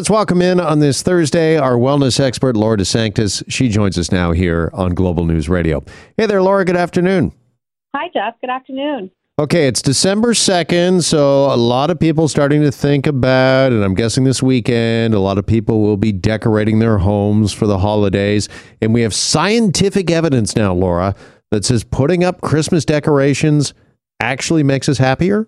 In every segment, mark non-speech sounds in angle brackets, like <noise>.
let's welcome in on this Thursday our wellness expert, Laura DeSanctis. She joins us now here on Global News Radio. Hey there, Laura. Good afternoon. Hi, Jeff. Good afternoon. Okay, it's December 2nd, so a lot of people starting to think about, and I'm guessing this weekend, a lot of people will be decorating their homes for the holidays. And we have scientific evidence now, Laura, that says putting up Christmas decorations actually makes us happier?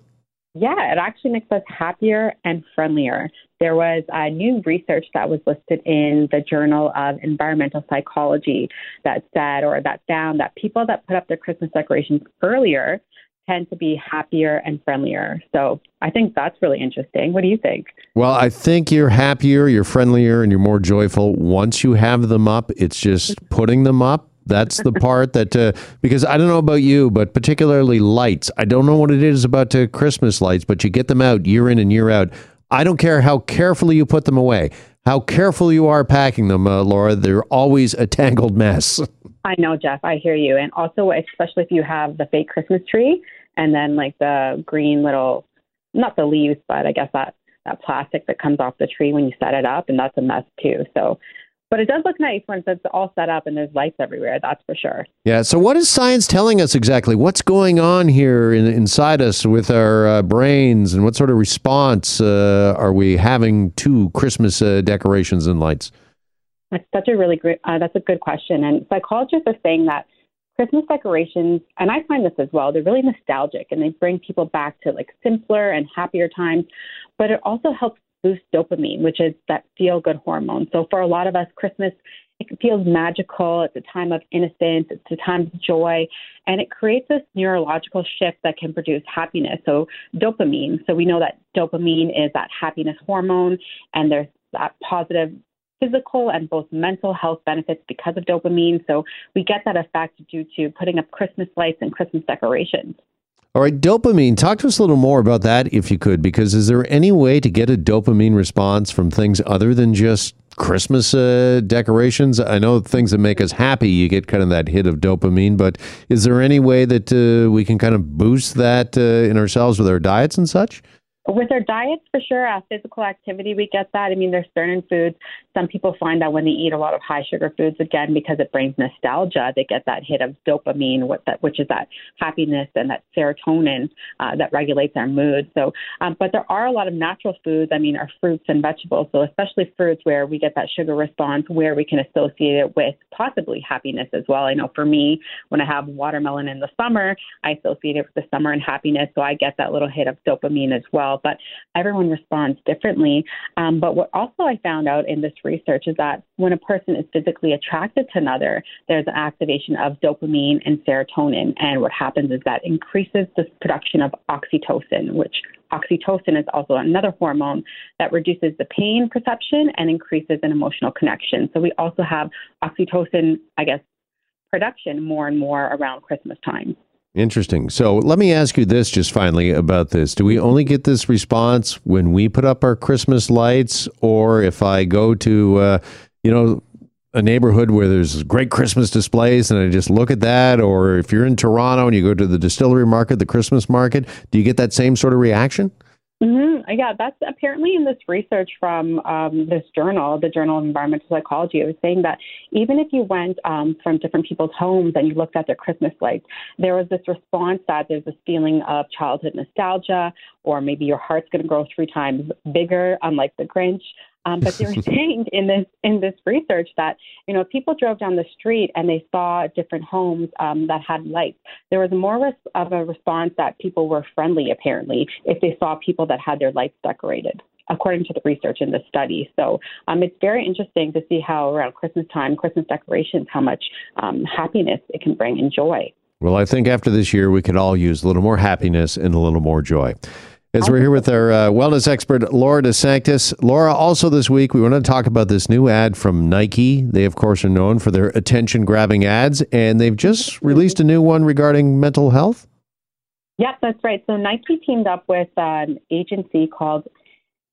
Yeah, it actually makes us happier and friendlier. There was a new research that was listed in the Journal of Environmental Psychology that said or that found that people that put up their Christmas decorations earlier tend to be happier and friendlier. So I think that's really interesting. What do you think? Well, I think you're happier, you're friendlier, and you're more joyful once you have them up. It's just putting them up. That's the part that, uh, because I don't know about you, but particularly lights. I don't know what it is about Christmas lights, but you get them out year in and year out. I don't care how carefully you put them away, how careful you are packing them, uh, Laura. They're always a tangled mess. <laughs> I know, Jeff. I hear you. And also, especially if you have the fake Christmas tree and then like the green little, not the leaves, but I guess that that plastic that comes off the tree when you set it up, and that's a mess too. So, but it does look nice once it's all set up and there's lights everywhere. That's for sure. Yeah. So, what is science telling us exactly? What's going on here in, inside us with our uh, brains, and what sort of response uh, are we having to Christmas uh, decorations and lights? That's such a really great. Uh, that's a good question, and psychologists are saying that Christmas decorations, and I find this as well, they're really nostalgic and they bring people back to like simpler and happier times, but it also helps boost dopamine, which is that feel good hormone. So for a lot of us, Christmas it feels magical. It's a time of innocence. It's a time of joy. And it creates this neurological shift that can produce happiness. So, dopamine. So, we know that dopamine is that happiness hormone, and there's that positive physical and both mental health benefits because of dopamine. So we get that effect due to putting up Christmas lights and Christmas decorations. All right, dopamine. Talk to us a little more about that if you could, because is there any way to get a dopamine response from things other than just Christmas uh, decorations? I know things that make us happy, you get kind of that hit of dopamine, but is there any way that uh, we can kind of boost that uh, in ourselves with our diets and such? With our diets, for sure, uh, physical activity, we get that. I mean, there's certain foods. Some people find that when they eat a lot of high sugar foods, again, because it brings nostalgia, they get that hit of dopamine, that, which is that happiness and that serotonin uh, that regulates our mood. So, um, but there are a lot of natural foods. I mean, our fruits and vegetables. So, especially fruits where we get that sugar response, where we can associate it with possibly happiness as well. I know for me, when I have watermelon in the summer, I associate it with the summer and happiness. So I get that little hit of dopamine as well well, but everyone responds differently. Um, but what also I found out in this research is that when a person is physically attracted to another, there's an activation of dopamine and serotonin. And what happens is that increases the production of oxytocin, which oxytocin is also another hormone that reduces the pain perception and increases an emotional connection. So we also have oxytocin, I guess, production more and more around Christmas time. Interesting. So let me ask you this just finally about this. Do we only get this response when we put up our Christmas lights, or if I go to, uh, you know, a neighborhood where there's great Christmas displays and I just look at that, or if you're in Toronto and you go to the distillery market, the Christmas market, do you get that same sort of reaction? Mm-hmm. Yeah, that's apparently in this research from um, this journal, the Journal of Environmental Psychology. It was saying that even if you went um, from different people's homes and you looked at their Christmas lights, there was this response that there's this feeling of childhood nostalgia, or maybe your heart's going to grow three times bigger, unlike the Grinch. Um, but they were <laughs> saying in this in this research that you know people drove down the street and they saw different homes um, that had lights, there was more res- of a response that people were friendly apparently if they saw people that had their lights decorated according to the research in this study. So um, it's very interesting to see how around Christmas time, Christmas decorations, how much um, happiness it can bring and joy. Well, I think after this year, we could all use a little more happiness and a little more joy. As we're here with our uh, wellness expert, Laura DeSanctis. Laura, also this week, we want to talk about this new ad from Nike. They, of course, are known for their attention grabbing ads, and they've just released a new one regarding mental health. Yep, that's right. So Nike teamed up with an agency called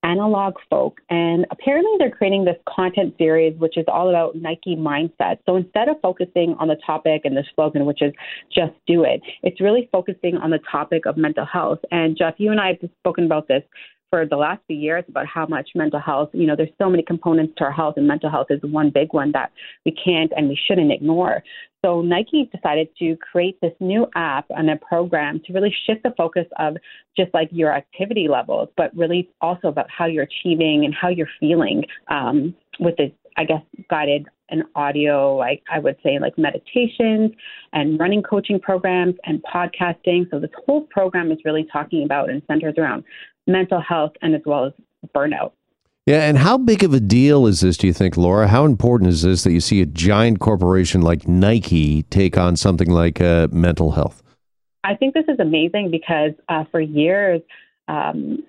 Analog Folk. And apparently, they're creating this content series, which is all about Nike mindset. So instead of focusing on the topic and the slogan, which is just do it, it's really focusing on the topic of mental health. And Jeff, you and I have spoken about this for the last few years about how much mental health, you know, there's so many components to our health, and mental health is one big one that we can't and we shouldn't ignore. So Nike decided to create this new app and a program to really shift the focus of just like your activity levels, but really also about how you're achieving and how you're feeling um, with the, I guess, guided and audio, like I would say, like meditations and running coaching programs and podcasting. So this whole program is really talking about and centers around mental health and as well as burnout. Yeah, and how big of a deal is this, do you think, Laura? How important is this that you see a giant corporation like Nike take on something like uh, mental health? I think this is amazing because uh, for years, um,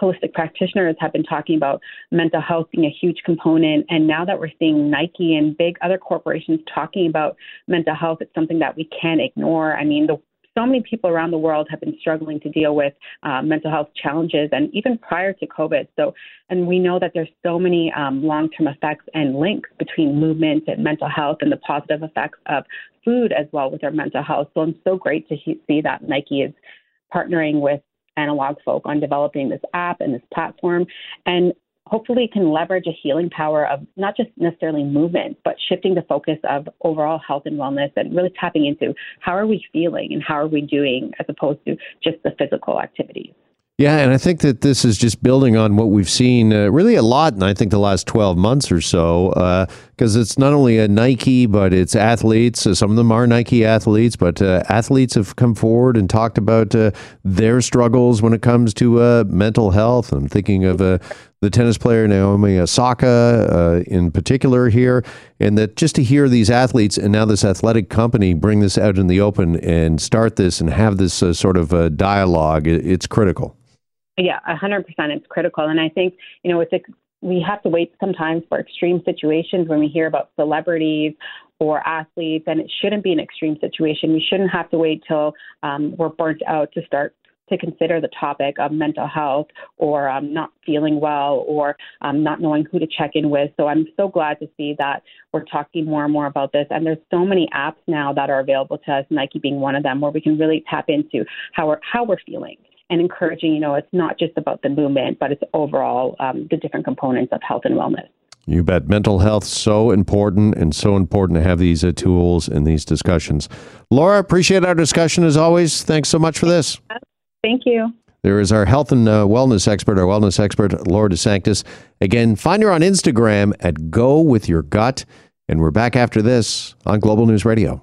holistic practitioners have been talking about mental health being a huge component. And now that we're seeing Nike and big other corporations talking about mental health, it's something that we can't ignore. I mean, the so many people around the world have been struggling to deal with uh, mental health challenges, and even prior to COVID. So, and we know that there's so many um, long-term effects and links between movement and mental health, and the positive effects of food as well with our mental health. So, I'm so great to he- see that Nike is partnering with AnalogFolk on developing this app and this platform. And hopefully can leverage a healing power of not just necessarily movement, but shifting the focus of overall health and wellness and really tapping into how are we feeling and how are we doing as opposed to just the physical activities. Yeah, and I think that this is just building on what we've seen uh, really a lot in I think the last 12 months or so, because uh, it's not only a Nike, but it's athletes. Uh, some of them are Nike athletes, but uh, athletes have come forward and talked about uh, their struggles when it comes to uh, mental health. I'm thinking of the tennis player Naomi Osaka in particular here, and that just to hear these athletes and now this athletic company bring this out in the open and start this and have this sort of dialogue, it's critical. Yeah, 100% it's critical. And I think, you know, it's we have to wait sometimes for extreme situations when we hear about celebrities or athletes, and it shouldn't be an extreme situation. We shouldn't have to wait till um, we're burnt out to start to consider the topic of mental health or um, not feeling well or um, not knowing who to check in with. So I'm so glad to see that we're talking more and more about this. And there's so many apps now that are available to us, Nike being one of them, where we can really tap into how we're how we're feeling and encouraging, you know, it's not just about the movement, but it's overall um, the different components of health and wellness. You bet. Mental health so important and so important to have these uh, tools and these discussions. Laura, appreciate our discussion as always. Thanks so much for this. Thank you. There is our health and uh, wellness expert, our wellness expert, Laura DeSanctis. Again, find her on Instagram at Go With Your Gut. And we're back after this on Global News Radio.